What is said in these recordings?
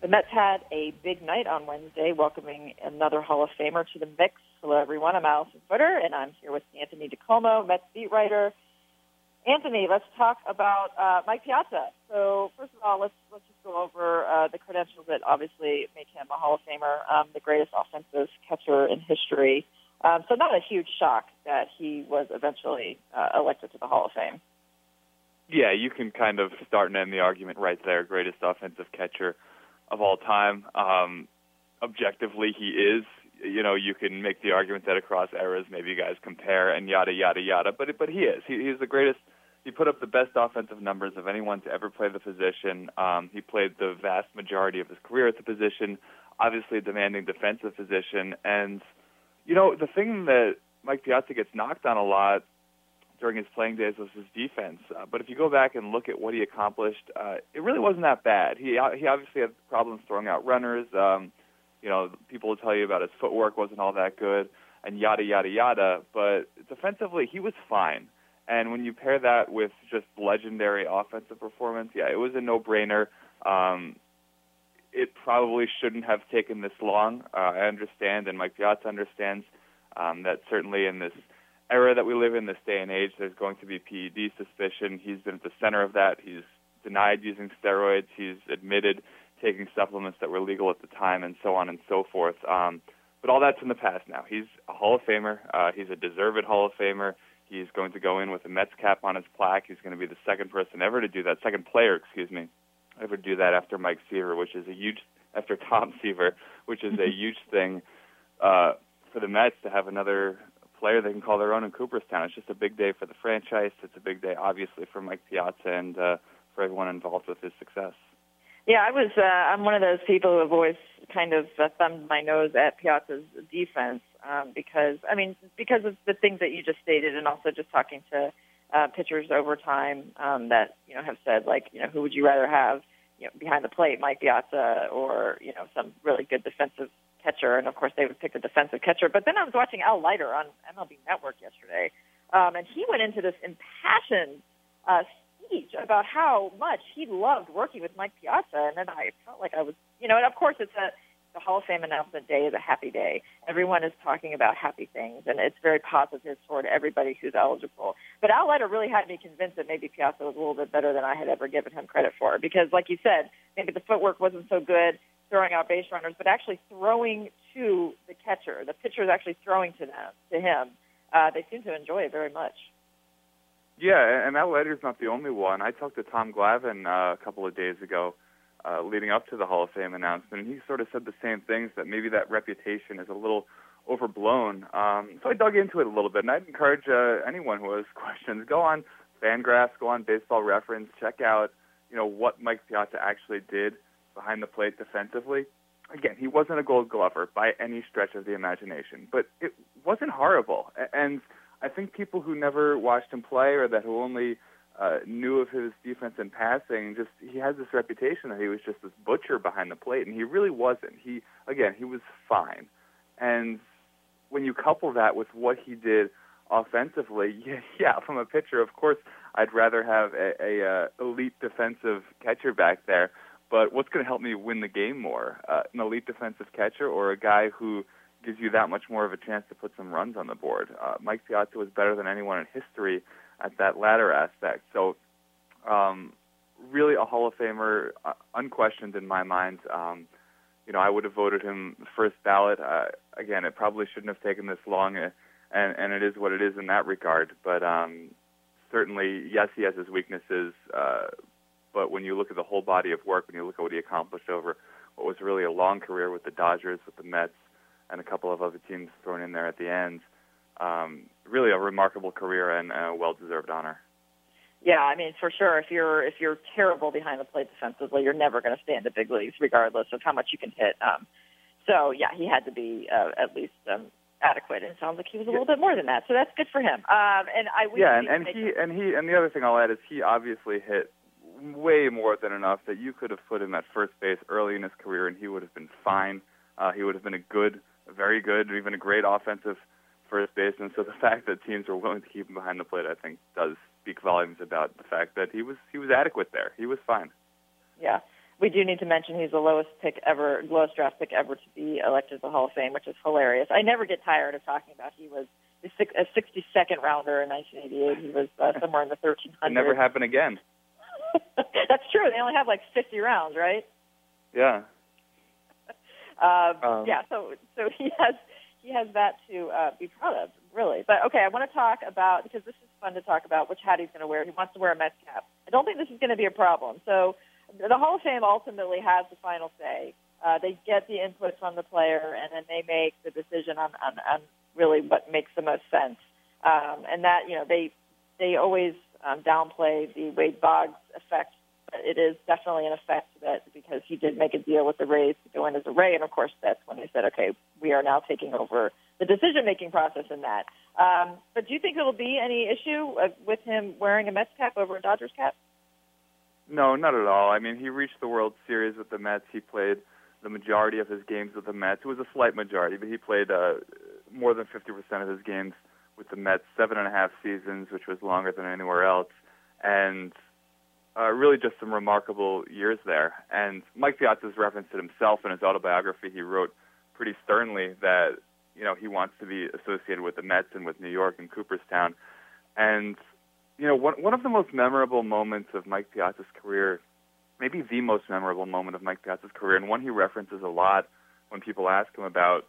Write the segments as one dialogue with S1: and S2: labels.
S1: The Mets had a big night on Wednesday, welcoming another Hall of Famer to the mix. Hello, everyone. I'm Alyson Footer, and I'm here with Anthony DiComo, Mets beat writer. Anthony, let's talk about uh, Mike Piazza. So, first of all, let's let's just go over uh, the credentials that obviously make him a Hall of Famer, um, the greatest offensive catcher in history. Um, so, not a huge shock that he was eventually uh, elected to the Hall of Fame.
S2: Yeah, you can kind of start and end the argument right there. Greatest offensive catcher of all time. Um, objectively, he is. You know, you can make the argument that across eras, maybe you guys compare and yada yada yada. But but he is. He, he's the greatest. He put up the best offensive numbers of anyone to ever play the position. Um, he played the vast majority of his career at the position. Obviously, a demanding defensive position. And you know, the thing that Mike Piazza gets knocked on a lot during his playing days was his defense. Uh, but if you go back and look at what he accomplished, uh, it really wasn't that bad. He he obviously had problems throwing out runners. Um, you know, people will tell you about his footwork wasn't all that good, and yada yada yada. But defensively, he was fine. And when you pair that with just legendary offensive performance, yeah, it was a no-brainer. Um, it probably shouldn't have taken this long. Uh, I understand, and Mike Piazza understands um, that certainly in this era that we live in, this day and age, there's going to be PED suspicion. He's been at the center of that. He's denied using steroids. He's admitted taking supplements that were legal at the time, and so on and so forth. Um, but all that's in the past now. He's a Hall of Famer. Uh, he's a deserved Hall of Famer. He's going to go in with a Mets cap on his plaque. He's going to be the second person ever to do that, second player, excuse me, ever do that after Mike Seaver, which is a huge, after Tom Seaver, which is a huge thing uh, for the Mets to have another player they can call their own in Cooperstown. It's just a big day for the franchise. It's a big day, obviously, for Mike Piazza and uh, for everyone involved with his success.
S1: Yeah, I was. Uh, I'm one of those people who have always kind of uh, thumbed my nose at Piazza's defense um, because, I mean, because of the things that you just stated, and also just talking to uh, pitchers over time um, that you know have said like, you know, who would you rather have, you know, behind the plate, Mike Piazza, or you know, some really good defensive catcher, and of course they would pick the defensive catcher. But then I was watching Al Leiter on MLB Network yesterday, um, and he went into this impassioned uh, speech about how much he loved working with Mike Piazza, and then I felt like I was, you know, and of course it's a the Hall of Fame announcement day is a happy day. Everyone is talking about happy things, and it's very positive toward everybody who's eligible. But Al Leiter really had me convinced that maybe Piazza was a little bit better than I had ever given him credit for, because, like you said, maybe the footwork wasn't so good throwing out base runners, but actually throwing to the catcher. The pitcher is actually throwing to them, to him. Uh, they seem to enjoy it very much.
S2: Yeah, and Al Leiter's not the only one. I talked to Tom Glavine uh, a couple of days ago, uh, leading up to the Hall of Fame announcement, and he sort of said the same things that maybe that reputation is a little overblown. Um, so I dug into it a little bit, and I'd encourage uh, anyone who has questions go on Fangraphs, go on Baseball Reference, check out you know what Mike Piazza actually did behind the plate defensively. Again, he wasn't a Gold Glover by any stretch of the imagination, but it wasn't horrible. And I think people who never watched him play or that who only uh, knew of his defense in passing, just he has this reputation that he was just this butcher behind the plate, and he really wasn't. He again, he was fine. And when you couple that with what he did offensively, yeah, yeah from a pitcher, of course, I'd rather have a, a uh, elite defensive catcher back there. But what's going to help me win the game more? Uh, an elite defensive catcher or a guy who gives you that much more of a chance to put some runs on the board? Uh, Mike Piazza was better than anyone in history at that latter aspect. So, um, really a Hall of Famer, uh, unquestioned in my mind. Um, you know, I would have voted him first ballot. Uh, again, it probably shouldn't have taken this long, uh, and and it is what it is in that regard. But um, certainly, yes, he has his weaknesses. Uh, but when you look at the whole body of work, when you look at what he accomplished over what was really a long career with the Dodgers, with the Mets, and a couple of other teams thrown in there at the end, um, really a remarkable career and a well-deserved honor.
S1: Yeah, I mean, for sure. If you're if you're terrible behind the plate defensively, you're never going to stay in the big leagues, regardless of how much you can hit. Um, so yeah, he had to be uh, at least um, adequate. And it sounds like he was a little bit more than that. So that's good for him. Um, and I
S2: yeah, and, and he and he and the other thing I'll add is he obviously hit way more than enough that you could have put him at first base early in his career, and he would have been fine. Uh, he would have been a good, very good, or even a great offensive first baseman. So the fact that teams were willing to keep him behind the plate, I think, does speak volumes about the fact that he was he was adequate there. He was fine.
S1: Yeah we do need to mention he's the lowest pick ever, lowest draft pick ever to be elected to the Hall of Fame, which is hilarious. I never get tired of talking about he was a 62nd rounder in 1988. He was uh, somewhere in the 1300s.
S2: It never happened again.
S1: That's true. They only have like 50 rounds, right?
S2: Yeah.
S1: uh, um, yeah. So so he has he has that to uh, be proud of, really. But okay, I want to talk about because this is fun to talk about which hat he's going to wear. He wants to wear a Mets cap. I don't think this is going to be a problem. So the Hall of Fame ultimately has the final say. Uh, they get the input from the player, and then they make the decision on, on, on really what makes the most sense. Um, and that you know they they always um, downplay the Wade Boggs effect, but it is definitely an effect that because he did make a deal with the Rays to go in as a Ray, and of course that's when they said, okay, we are now taking over the decision making process in that. Um, but do you think there will be any issue uh, with him wearing a Mets cap over a Dodgers cap?
S2: No, not at all. I mean, he reached the World Series with the Mets. He played the majority of his games with the Mets. It was a slight majority, but he played uh, more than 50% of his games with the Mets, seven and a half seasons, which was longer than anywhere else, and uh, really just some remarkable years there. And Mike Piazza's referenced it himself in his autobiography. He wrote pretty sternly that you know he wants to be associated with the Mets and with New York and Cooperstown, and you know, one one of the most memorable moments of Mike Piazza's career, maybe the most memorable moment of Mike Piazza's career, and one he references a lot when people ask him about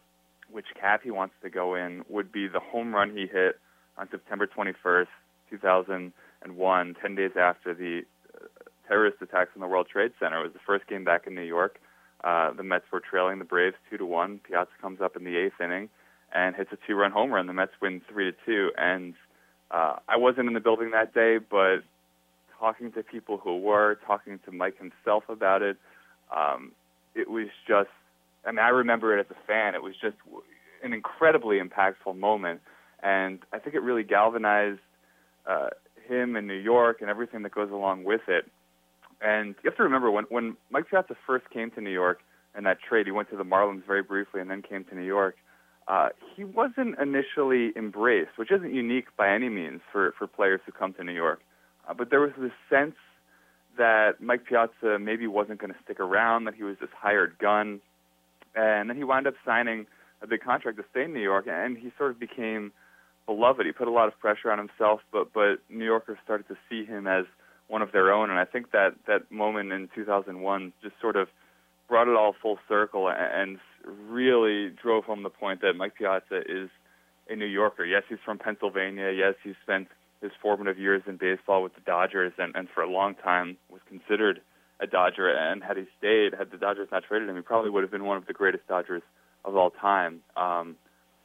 S2: which cap he wants to go in, would be the home run he hit on September 21st, 2001, 10 days after the uh, terrorist attacks on the World Trade Center. It was the first game back in New York. Uh, the Mets were trailing the Braves two to one. Piazza comes up in the eighth inning and hits a two-run home run. The Mets win three to two, and uh, I wasn't in the building that day, but talking to people who were, talking to Mike himself about it, um, it was just. I mean, I remember it as a fan. It was just an incredibly impactful moment, and I think it really galvanized uh, him in New York and everything that goes along with it. And you have to remember when when Mike Piazza first came to New York in that trade, he went to the Marlins very briefly and then came to New York uh, he wasn't initially embraced, which isn't unique by any means for, for players who come to New York. Uh, but there was this sense that Mike Piazza maybe wasn't going to stick around, that he was this hired gun. And then he wound up signing a big contract to stay in New York, and he sort of became beloved. He put a lot of pressure on himself, but but New Yorkers started to see him as one of their own. And I think that that moment in 2001 just sort of brought it all full circle and really drove home the point that Mike Piazza is a New Yorker. Yes, he's from Pennsylvania. Yes, he spent his formative years in baseball with the Dodgers and, and for a long time was considered a Dodger. And had he stayed, had the Dodgers not traded him, he probably would have been one of the greatest Dodgers of all time. Um,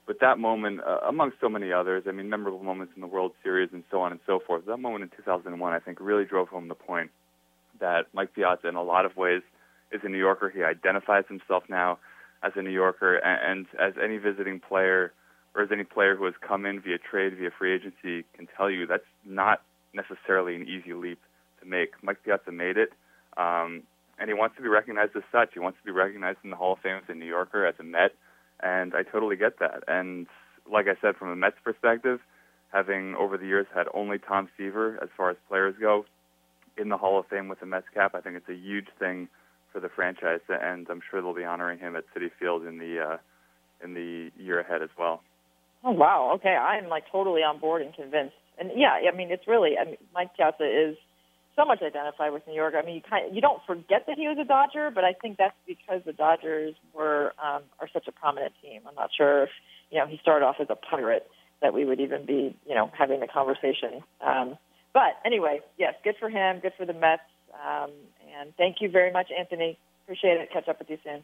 S2: but that moment, uh, among so many others, I mean, memorable moments in the World Series and so on and so forth, that moment in 2001, I think, really drove home the point that Mike Piazza, in a lot of ways, is a New Yorker. He identifies himself now as a New Yorker, and, and as any visiting player or as any player who has come in via trade, via free agency, can tell you, that's not necessarily an easy leap to make. Mike Piazza made it, um, and he wants to be recognized as such. He wants to be recognized in the Hall of Fame as a New Yorker, as a Met, and I totally get that. And like I said, from a Mets perspective, having over the years had only Tom Seaver as far as players go in the Hall of Fame with the Mets cap, I think it's a huge thing for the franchise, and I'm sure they'll be honoring him at Citi Field in the uh, in the year ahead as well.
S1: Oh wow! Okay, I'm like totally on board and convinced. And yeah, I mean, it's really I mean, Mike Piazza is so much identified with New York. I mean, you kind of, you don't forget that he was a Dodger, but I think that's because the Dodgers were um, are such a prominent team. I'm not sure if you know he started off as a pirate that we would even be you know having the conversation. Um, but anyway, yes, good for him. Good for the Mets. Um, and thank you very much, Anthony. Appreciate it. Catch up with you soon.